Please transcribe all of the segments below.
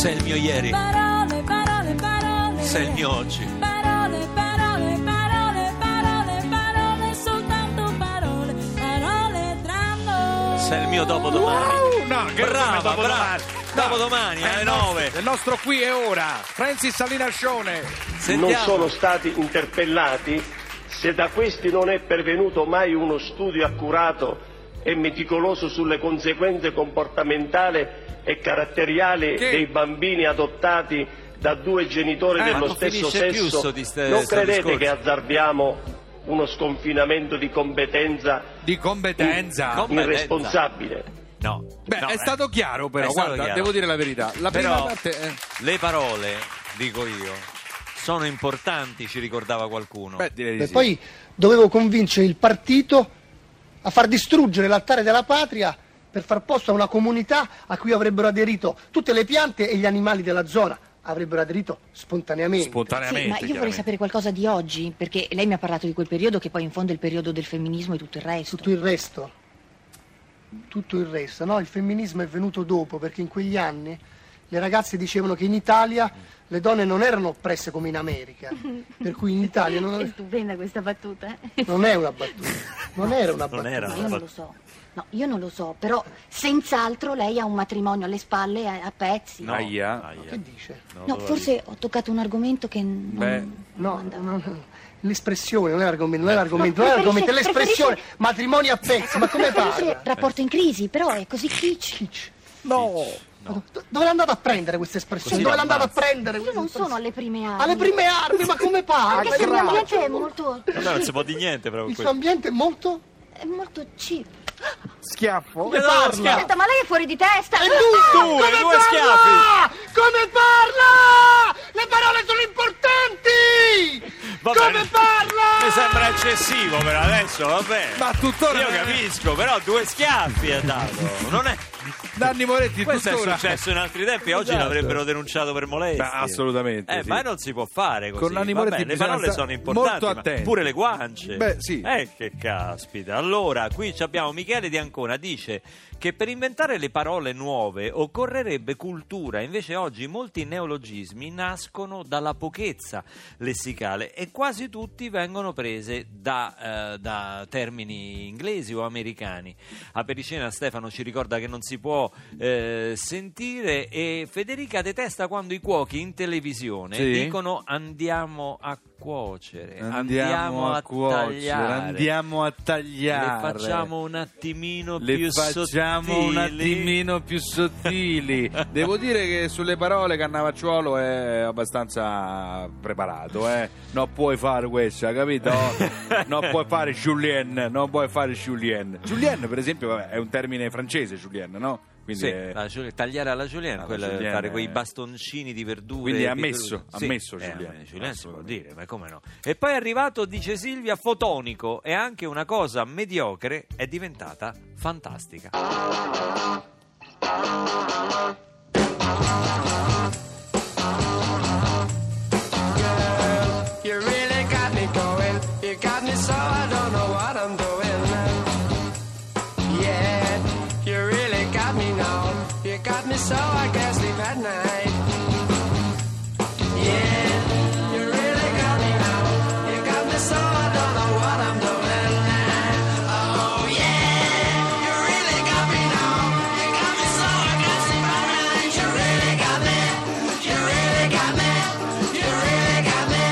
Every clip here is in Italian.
Sei il mio ieri, Parole, parole, parole. sei il mio oggi. Parole, parole, parole, parole, parole, soltanto parole, parole tranno. Sei il mio dopodomani. Uh, no, che Brava, brava. Dopodomani, È alle il nostro- 9. è Il nostro qui e ora, Francis Salinascione. non Sentiamo. sono stati interpellati se da questi non è pervenuto mai uno studio accurato e meticoloso sulle conseguenze comportamentali e caratteriali Che- dei bambini adottati da due genitori Eh, dello non stesso sesso. non credete discorso. che azzardiamo uno sconfinamento di competenza Di competenza. Com- irresponsabile? No. Beh, no, è eh. stato chiaro però, stato guarda, chiaro. devo dire la verità. La Però prima parte è... le parole, dico io, sono importanti, ci ricordava qualcuno. Beh, direi di E sì. poi dovevo convincere il partito a far distruggere l'altare della patria per far posto a una comunità a cui avrebbero aderito tutte le piante e gli animali della zona. Avrebbero aderito spontaneamente. Spontaneamente. Sì, ma io vorrei sapere qualcosa di oggi, perché lei mi ha parlato di quel periodo che poi in fondo è il periodo del femminismo e tutto il resto. tutto il resto. Tutto il resto, no? Il femminismo è venuto dopo perché in quegli anni le ragazze dicevano che in Italia le donne non erano oppresse come in America. Per cui in Italia È non, stupenda questa battuta. non è una battuta. Non era una Non battuta. era Ma una io non lo so. No, io non lo so, però senz'altro lei ha un matrimonio alle spalle a, a pezzi. No. Aia. Aia. Che dice? No, No, forse ho toccato un argomento che non, Beh, No, no, no. l'espressione, non è l'argomento, non è l'argomento, No, non è l'argomento, è l'espressione. preferisce- Matrimoni a pezzi, ma come parla? rapporto in crisi, però è così kitsch. Kitsch. No. Do- Dove l'è andato a prendere questa espressione? Dove l'è andato a prendere Io non sono alle prime armi. Alle prime armi, ma come parla? Anche se il mio ambiente è molto... Vabbè, non si può di niente proprio Il suo ambiente è molto... è molto cheap. Schiaffo. Come No, parla? Senta, ma lei è fuori di testa. E tu? Due, come due parla? schiaffi. Come parla? Le parole sono importanti! Vabbè, Come parla? Mi sembra eccessivo per adesso, vabbè. Ma tuttora- Io capisco, però due schiaffi ha dato. Non è... Danni Moretti, Questo è tuttora. successo in altri tempi, oggi Esatto. l'avrebbero denunciato per molestie. Beh, assolutamente, Eh, sì. ma non si può fare così. Con Vabbè, Moretti le bisogna parole sono importanti, pure le guance. Beh, sì. Eh, che caspita. Allora, qui abbiamo Michele Di Ancona, dice che per inventare le parole nuove occorrerebbe cultura, invece oggi molti neologismi nascono dalla pochezza lessicale e quasi tutti vengono prese da, eh, da termini inglesi o americani. A Pericena Stefano ci ricorda che non si può eh, sentire e Federica detesta quando i cuochi in televisione Sì. dicono andiamo a cuocere, Andiamo, a, cuocere, tagliare. andiamo a Le tagliare. facciamo un attimino Le più facciamo sottili. un attimino più sottili. Devo dire che sulle parole Cannavacciuolo è abbastanza preparato, eh. Non puoi fare questo, hai capito? Non puoi fare Julien, non puoi fare Julien. Julien, per esempio, vabbè, è un termine francese, Julien, no? Quindi Sì, è- la tagliare alla Alla quella- Julien, fare quei bastoncini di verdure. Quindi è di ammesso. Sì, ammesso eh, si può dire, ma come no? E poi è arrivato, dice Silvia, fotonico e anche una cosa mediocre è diventata fantastica. I can't sleep at night. Yeah, you really got me now. You got me so I don't know what I'm doing. Oh yeah, you really got me now. You got me so I can't sleep at night. You really got me. You really got me. You really got me.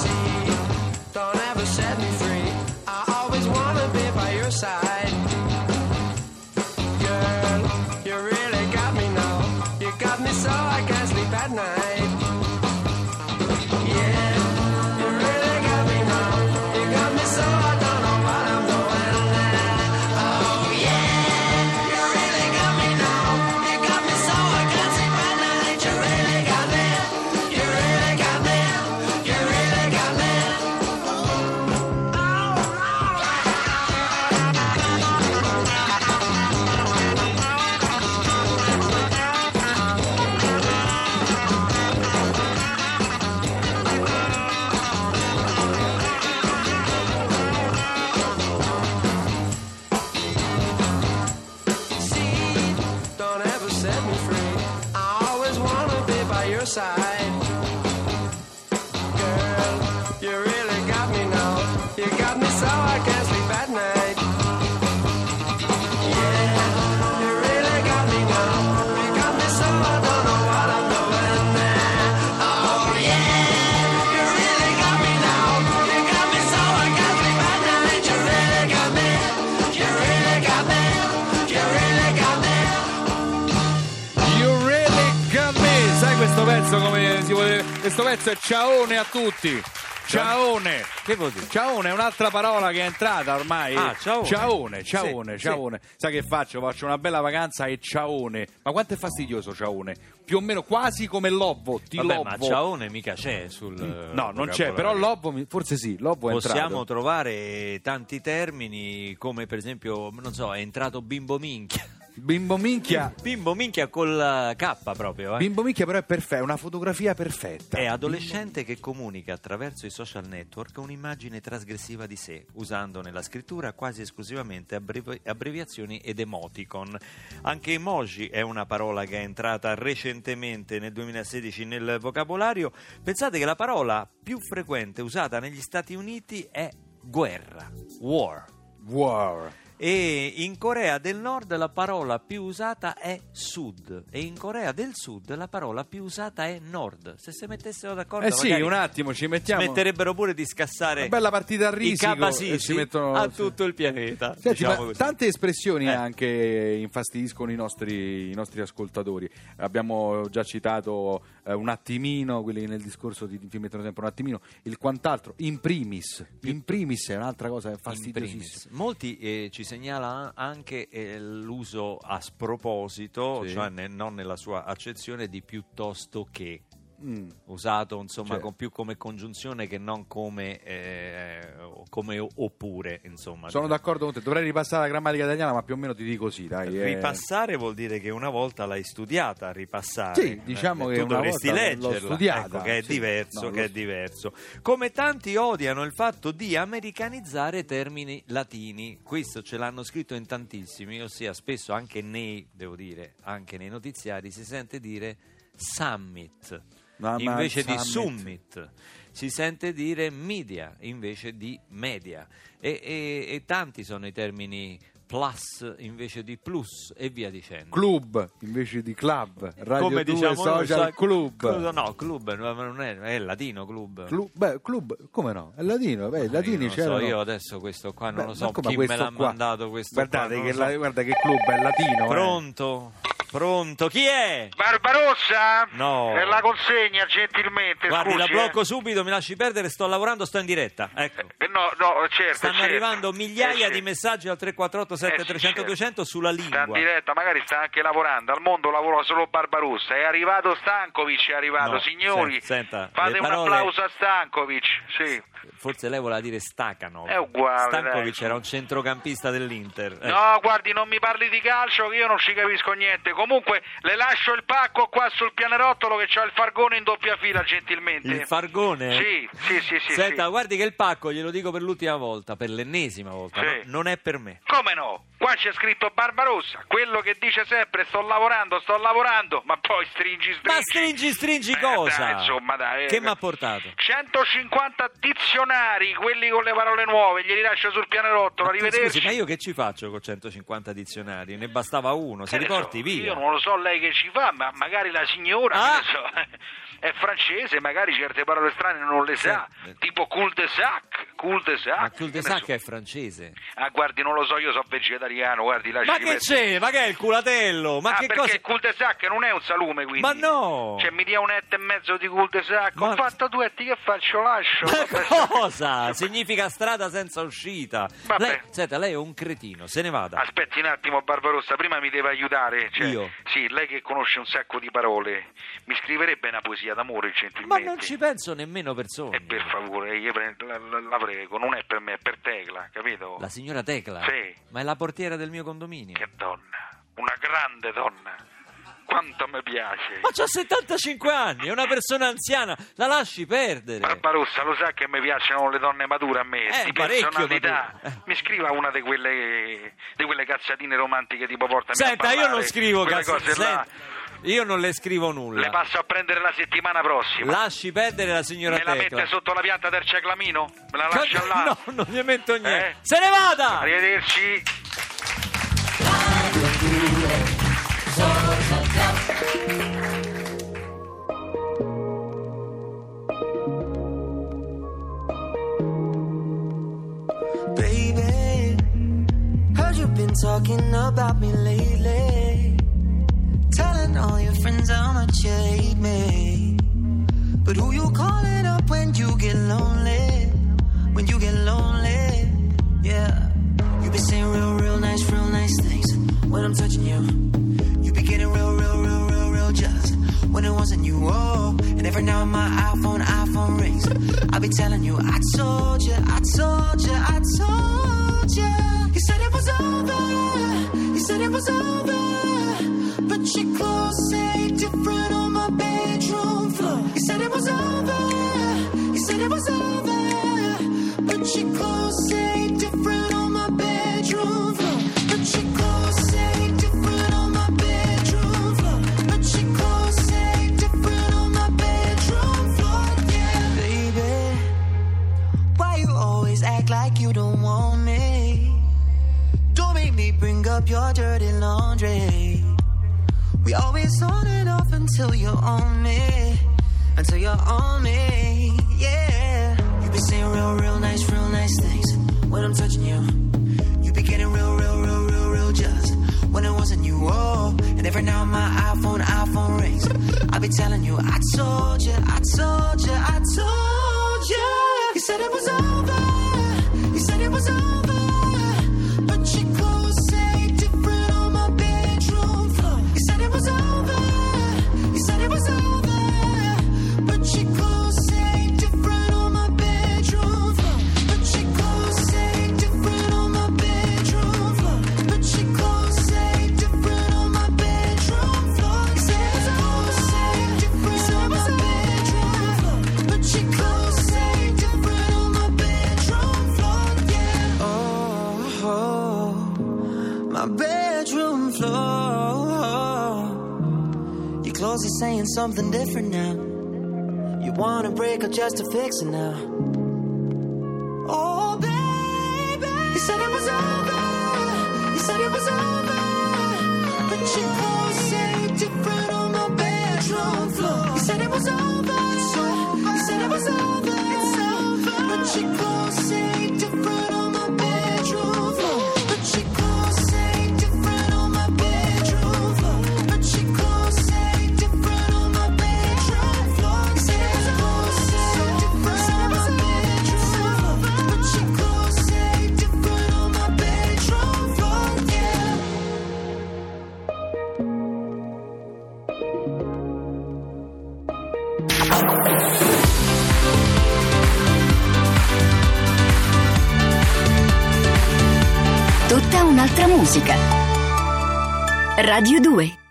See, don't ever set me free. side. Questo pezzo è ciaone a tutti. Ciaone. Che vuol dire? Ciaone è un'altra parola che è entrata ormai. Ah, ciaone. Ciaone, ciaone, Sì, ciaone. Sai che faccio? Faccio una bella vacanza e ciaone. Ma quanto è fastidioso ciaone? Più o meno quasi come l'ovvo, ti Vabbè, lovo. ma ciaone mica c'è sul No, non c'è, però l'ovvo mi- forse sì, l'ovvo è Possiamo entrato. trovare tanti termini come per esempio, non so, è entrato bimbo minchia. Bimbo minchia. Bimbo minchia col eh, K proprio, eh. Bimbo minchia però è perfetta, è una fotografia perfetta. È adolescente che comunica attraverso i social network un'immagine trasgressiva di sé, usando nella scrittura quasi esclusivamente abbrevi- abbreviazioni ed emoticon. Anche emoji è una parola che è entrata recentemente nel 2016 nel vocabolario. Pensate che la parola più frequente usata negli Stati Uniti è guerra, war. Wow. E in Corea del Nord la parola più usata è sud e in Corea del Sud la parola più usata è nord. Se si mettessero d'accordo, Eh sì, un attimo, ci mettiamo. smetterebbero pure di scassare Una bella partita a risico e cabasisi si mettono- a tutto il pianeta. Senti, diciamo tante espressioni Eh. anche infastidiscono i nostri, i nostri ascoltatori. Abbiamo già citato eh, un attimino, quelli nel discorso ti, ti mettono sempre un attimino, il quant'altro, in primis. In primis è un'altra cosa fastidiosissima. Molti eh, ci segnala anche eh, l'uso a sproposito, Sì. cioè ne- non nella sua accezione di piuttosto che. Mm. usato insomma Cioè. con- più come congiunzione che non come, eh, come oppure insomma Sono d'accordo con te, dovrei ripassare la grammatica italiana, ma più o meno ti dico sì, dai. eh. Ripassare vuol dire che una volta l'hai studiata, ripassare. Sì, diciamo Eh, che tu una dovresti volta leggerla, studiata, ecco, che è sì. diverso, No, che è diverso. Come tanti odiano il fatto di americanizzare termini latini. Questo ce l'hanno scritto in tantissimi, ossia spesso anche nei, devo dire, anche nei notiziari si sente dire summit invece di summit. Si sente dire media invece di media e, e- e tanti sono i termini plus invece di plus e via dicendo. Club invece di club, Radio Come 2 diciamo Social sa- Club. Club- No, club non è, è latino club. Club, beh, club, come no? È latino, beh, Io latini non so, io adesso questo qua non Beh, lo so chi me l'ha qua? mandato questo Guardate qua, che, la- guarda che club è latino. eh. Pronto? Chi è? Barbarossa? No. E la consegna gentilmente. Guardi, scusi, la blocco eh. subito, mi lasci perdere, sto lavorando, sto in diretta. Ecco. Eh, No, no, certo. Stanno certo. arrivando migliaia Eh, di messaggi al 348 Eh, sì, 7300 certo. 200 sulla Sta in lingua. diretta, magari sta anche lavorando. Al mondo lavora solo Barbarossa. È arrivato Stankovic, è arrivato. No, Signori, se- senta, fate un applauso a Stankovic. Sì. Forse lei voleva dire Stacanov. È uguale, Stankovic dai. era un centrocampista dell'Inter. Eh. No, guardi, non mi parli di calcio che io non ci capisco niente. Comunque, le lascio il pacco qua sul pianerottolo che c'ho il fargone in doppia fila, gentilmente. Il Fargone? Sì, sì, sì, sì. Senta, sì. guardi che il pacco, glielo dico per l'ultima volta, per l'ennesima volta, Sì. no- non è per me. Come no? Qua c'è scritto Barbarossa, quello che dice sempre sto lavorando, sto lavorando, ma poi stringi, stringi. Ma stringi, stringi Eh, cosa? dai, insomma, dai, eh. Che mi ha portato? 150 dizionari, quelli con le parole nuove, glieli lascio sul pianerottolo, Ma arrivederci. Scusi, ma io che ci faccio con 150 dizionari? Ne bastava uno, si Che ne riporti so, via. Io non lo so lei che ci fa, ma magari la signora, Ah! so, è francese, magari certe parole strane non le sa, Sì. tipo cul-de-sac, cul-de-sac. Ma cul de che ne sac so. è francese. Ah, guardi, non lo so, io sono vegetariano, guardi, lasci Ma che c'è? Ma che è il culatello? Ma ah, che perché cosa? il cul-de-sac non è un salume, quindi. Ma no! Cioè, mi dia un etto e mezzo di cul-de-sac. Ma- Ho fatto due etti, che faccio? Lascio. Ma. Cosa? Significa strada senza uscita. Vabbè. Lei, senta, lei è un cretino, se ne vada. Aspetti un attimo, Barbarossa, prima mi deve aiutare. Cioè, Io? Sì, lei che conosce un sacco di parole, mi scriverebbe una poesia d'amore, Ma gentilmente. non ci penso nemmeno per E sogno. per favore, io pre- la, la- la prego, non è per me, è per Tecla, capito? La signora Tecla? Sì. Ma è la portiera del mio condominio. Che donna, una grande donna. Quanto mi piace. Ma c'ha 75 anni, è una persona anziana, la lasci perdere. Barbarossa, lo sa che mi piacciono le donne mature a me, Eh, di parecchio personalità. mature. Eh. Mi scriva una di quelle, di quelle cazzatine romantiche tipo portami a Senta, io non scrivo senta, io non le scrivo nulla. Le passo a prendere la settimana prossima. Lasci perdere la signora Me la Tecla. mette sotto la pianta del ciclamino? Me la lascia là? No, non gli metto niente. Eh? Se ne vada! Arrivederci. Hate me. But who you calling up when you get lonely? When you get lonely, yeah. You be saying real, real nice, real nice things when I'm touching you. You be getting real, real, real, real, real jealous when it wasn't you. Oh, and every now and my iPhone, iPhone rings. I be telling you, I told you, I told you, I told you. You said it was over. You said it was over. But your clothes say different said it was over. You said it was over. But your clothes say different on my bedroom floor. But your clothes say different on my bedroom floor. But your clothes say different on my bedroom floor. Yeah, baby. Why you always act like you don't want me? Don't make me bring up your dirty laundry. We always on and off until you're on me. Until you're on me, yeah. You be saying real, real nice, real nice things when I'm touching you. You be getting real, real, real, real, real jealous when it wasn't you. Oh, and every now my iPhone, iPhone rings. I be telling you, I told you, I told you, I told you. You said it was over. You said it was over. Something different now. You wanna break up just to fix it now. Oh, baby, you said it was over. You said it was over. But clothes say different on my bedroom floor. You said it was over. Musica. Radio 2